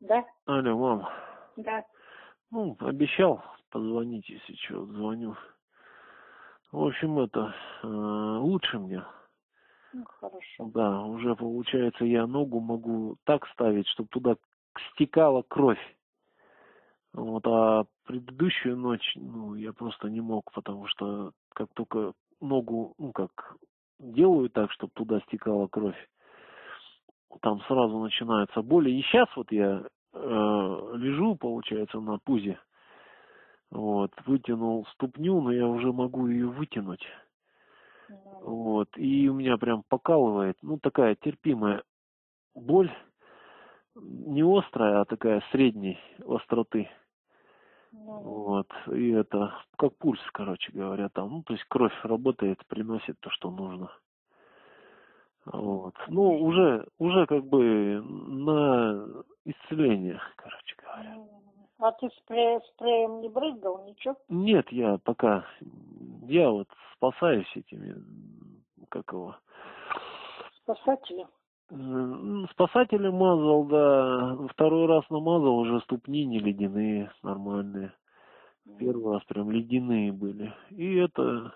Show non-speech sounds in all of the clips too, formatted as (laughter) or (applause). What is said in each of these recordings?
Да, Алло, мам. да. Ну, обещал позвонить, если что, звоню. В общем, это, э, лучше мне. Ну, хорошо. Да, уже получается, я ногу могу так ставить, чтобы туда стекала кровь. Вот, а предыдущую ночь, ну, я просто не мог, потому что как только ногу, ну, как делаю так, чтобы туда стекала кровь, там сразу начинаются боли. И сейчас вот я э, лежу, получается, на пузе, вот, вытянул ступню, но я уже могу ее вытянуть. Ну, Вот, и у меня прям покалывает, ну, такая терпимая боль, не острая, а такая средней остроты. ну, Вот, и это, как пульс, короче говоря, там, ну, то есть кровь работает, приносит то, что нужно. Вот. Ну, уже, уже как бы на исцеление, (laughs) короче говоря. А ты спре- спреем не брызгал, ничего? Нет, я пока, я вот спасаюсь этими, как его, Спасатели? М, Спасателем мазал, да. Второй раз намазал, уже ступни не ледяные, нормальные. Первый раз прям ледяные были. И это,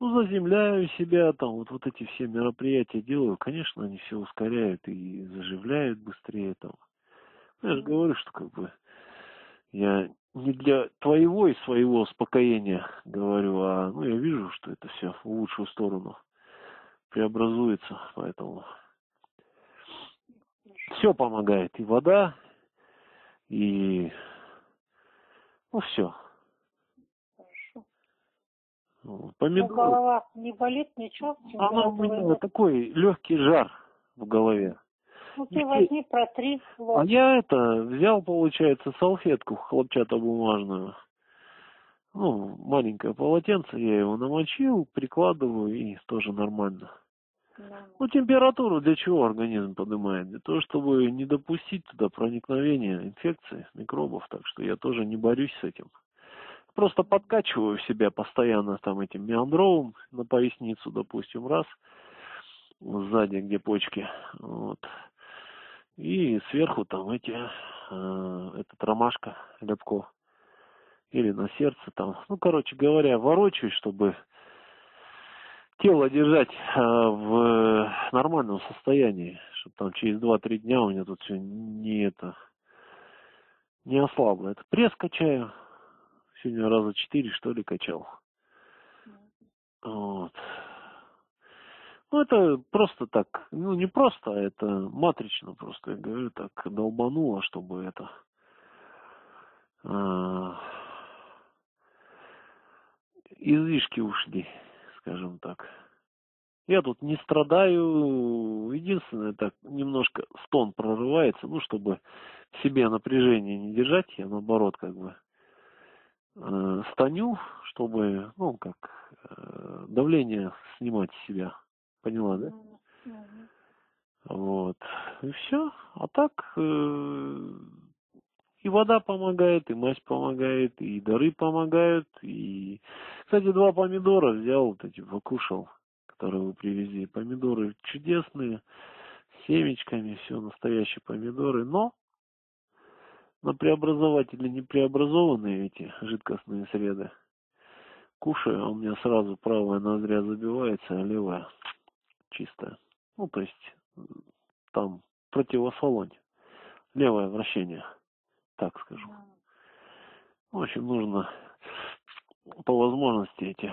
ну, заземляю себя, там вот, вот эти все мероприятия делаю. Конечно, они все ускоряют и заживляют быстрее там. Я же говорю, что как бы я не для твоего и своего успокоения говорю, а ну я вижу, что это все в лучшую сторону преобразуется, поэтому все помогает. И вода, и ну все. Хорошо. Ну, голова не болит, ничего? Она у меня такой легкий жар в голове. Ну, ты возьми, протри. А Вот. я это взял, получается, салфетку хлопчатобумажную. Ну, маленькое полотенце, я его намочил, прикладываю и тоже нормально. Ну, Ну, температуру для чего организм поднимает? Для того, чтобы не допустить туда проникновения инфекций, микробов. Так что я тоже не борюсь с этим. Просто подкачиваю себя постоянно там этим миандровым на поясницу, допустим, раз, сзади, где почки, вот. И сверху там эти, э, этот ромашка, ляпко, или на сердце там. Ну, короче говоря, ворочаюсь, чтобы тело держать э, в нормальном состоянии, чтобы там через 2-3 дня у меня тут все не это не ослабло. Это пресс качаю. Сегодня раза 4 что ли качал. Вот. Ну, это просто так, ну, не просто, а это матрично просто, я говорю, так долбануло, чтобы это... а, излишки ушли, скажем так. Я тут не страдаю, единственное, так немножко стон прорывается, ну, чтобы в себе напряжение не держать, я наоборот как бы э, станю, чтобы, ну, как э, давление снимать с себя. Поняла, да? Вот. И все. А так э, и вода помогает, и мазь помогает, и дары помогают. И, кстати, два помидора взял, вот эти покушал, которые вы привезли. Помидоры чудесные, с семечками, все настоящие помидоры. Но на преобразователе не преобразованные эти жидкостные среды. Кушаю, а у меня сразу правая ноздря забивается, а левая чистая. Ну, то есть там противосолонь. Левое вращение, так скажу. В общем, нужно по возможности эти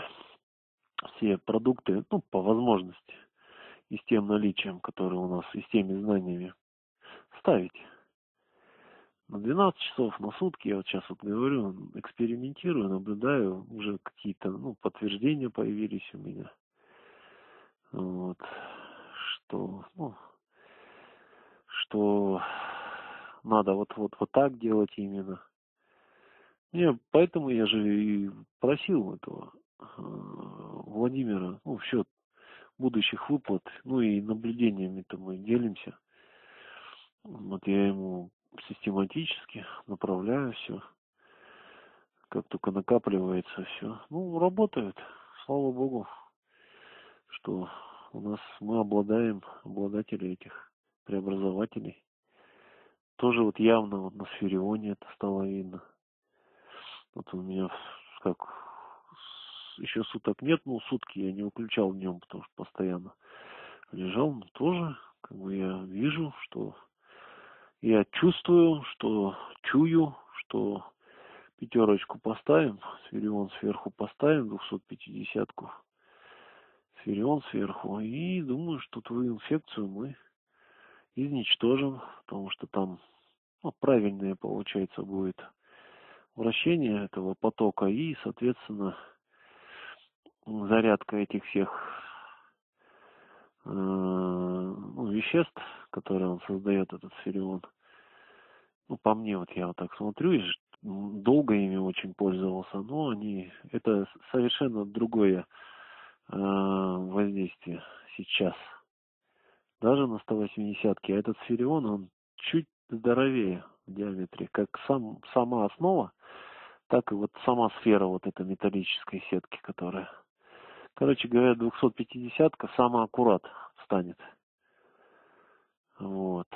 все продукты, ну, по возможности, и с тем наличием, которое у нас, и с теми знаниями, ставить. На 12 часов, на сутки, я вот сейчас вот говорю, экспериментирую, наблюдаю, уже какие-то, ну, подтверждения появились у меня. Вот. Что, ну, что надо вот, вот, вот так делать именно. Не, поэтому я же и просил этого э, Владимира, ну, в счет будущих выплат, ну и наблюдениями-то мы делимся. Вот я ему систематически направляю все. Как только накапливается все. Ну, работает, слава богу, что у нас мы обладаем, обладатели этих преобразователей. тоже вот явно вот на сферионе это стало видно. Вот у меня как еще суток нет, но сутки я не выключал днем, потому что постоянно лежал, но тоже как бы я вижу, что я чувствую, что чую, что пятерочку поставим, сферион сверху поставим, 250-ку, сферион сверху, и думаю, что твою инфекцию мы изничтожим, потому что там ну, правильное получается будет вращение этого потока. И, соответственно, зарядка этих всех э, ну, веществ, которые он создает, этот сферион. Ну, по мне, вот я вот так смотрю, и долго ими очень пользовался, но они, это совершенно другое э, воздействие сейчас. Даже на 180-ке. А этот сферион, он чуть здоровее в диаметре, как сам, сама основа, так и вот сама сфера вот этой металлической сетки, которая Короче говоря, 250-ка самая аккурат станет. Вот.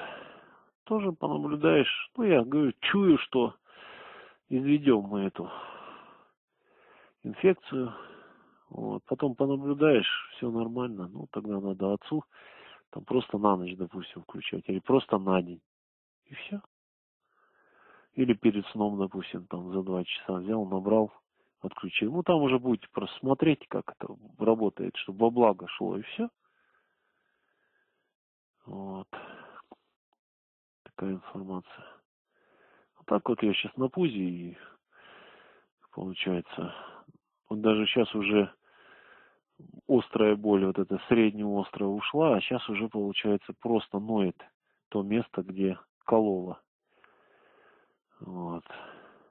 Тоже понаблюдаешь. Ну, я говорю, чую, что изведем мы эту инфекцию. Вот. Потом понаблюдаешь, все нормально. Ну, тогда надо отцу там просто на ночь, допустим, включать. Или просто на день. И все. Или перед сном, допустим, там за два часа взял, набрал отключил. Ну, там уже будете просто смотреть, как это работает, чтобы во благо шло, и все. Вот. Такая информация. Вот так вот я сейчас на пузе, и получается, вот даже сейчас уже острая боль, вот эта среднеострая ушла, а сейчас уже, получается, просто ноет то место, где колола. Вот.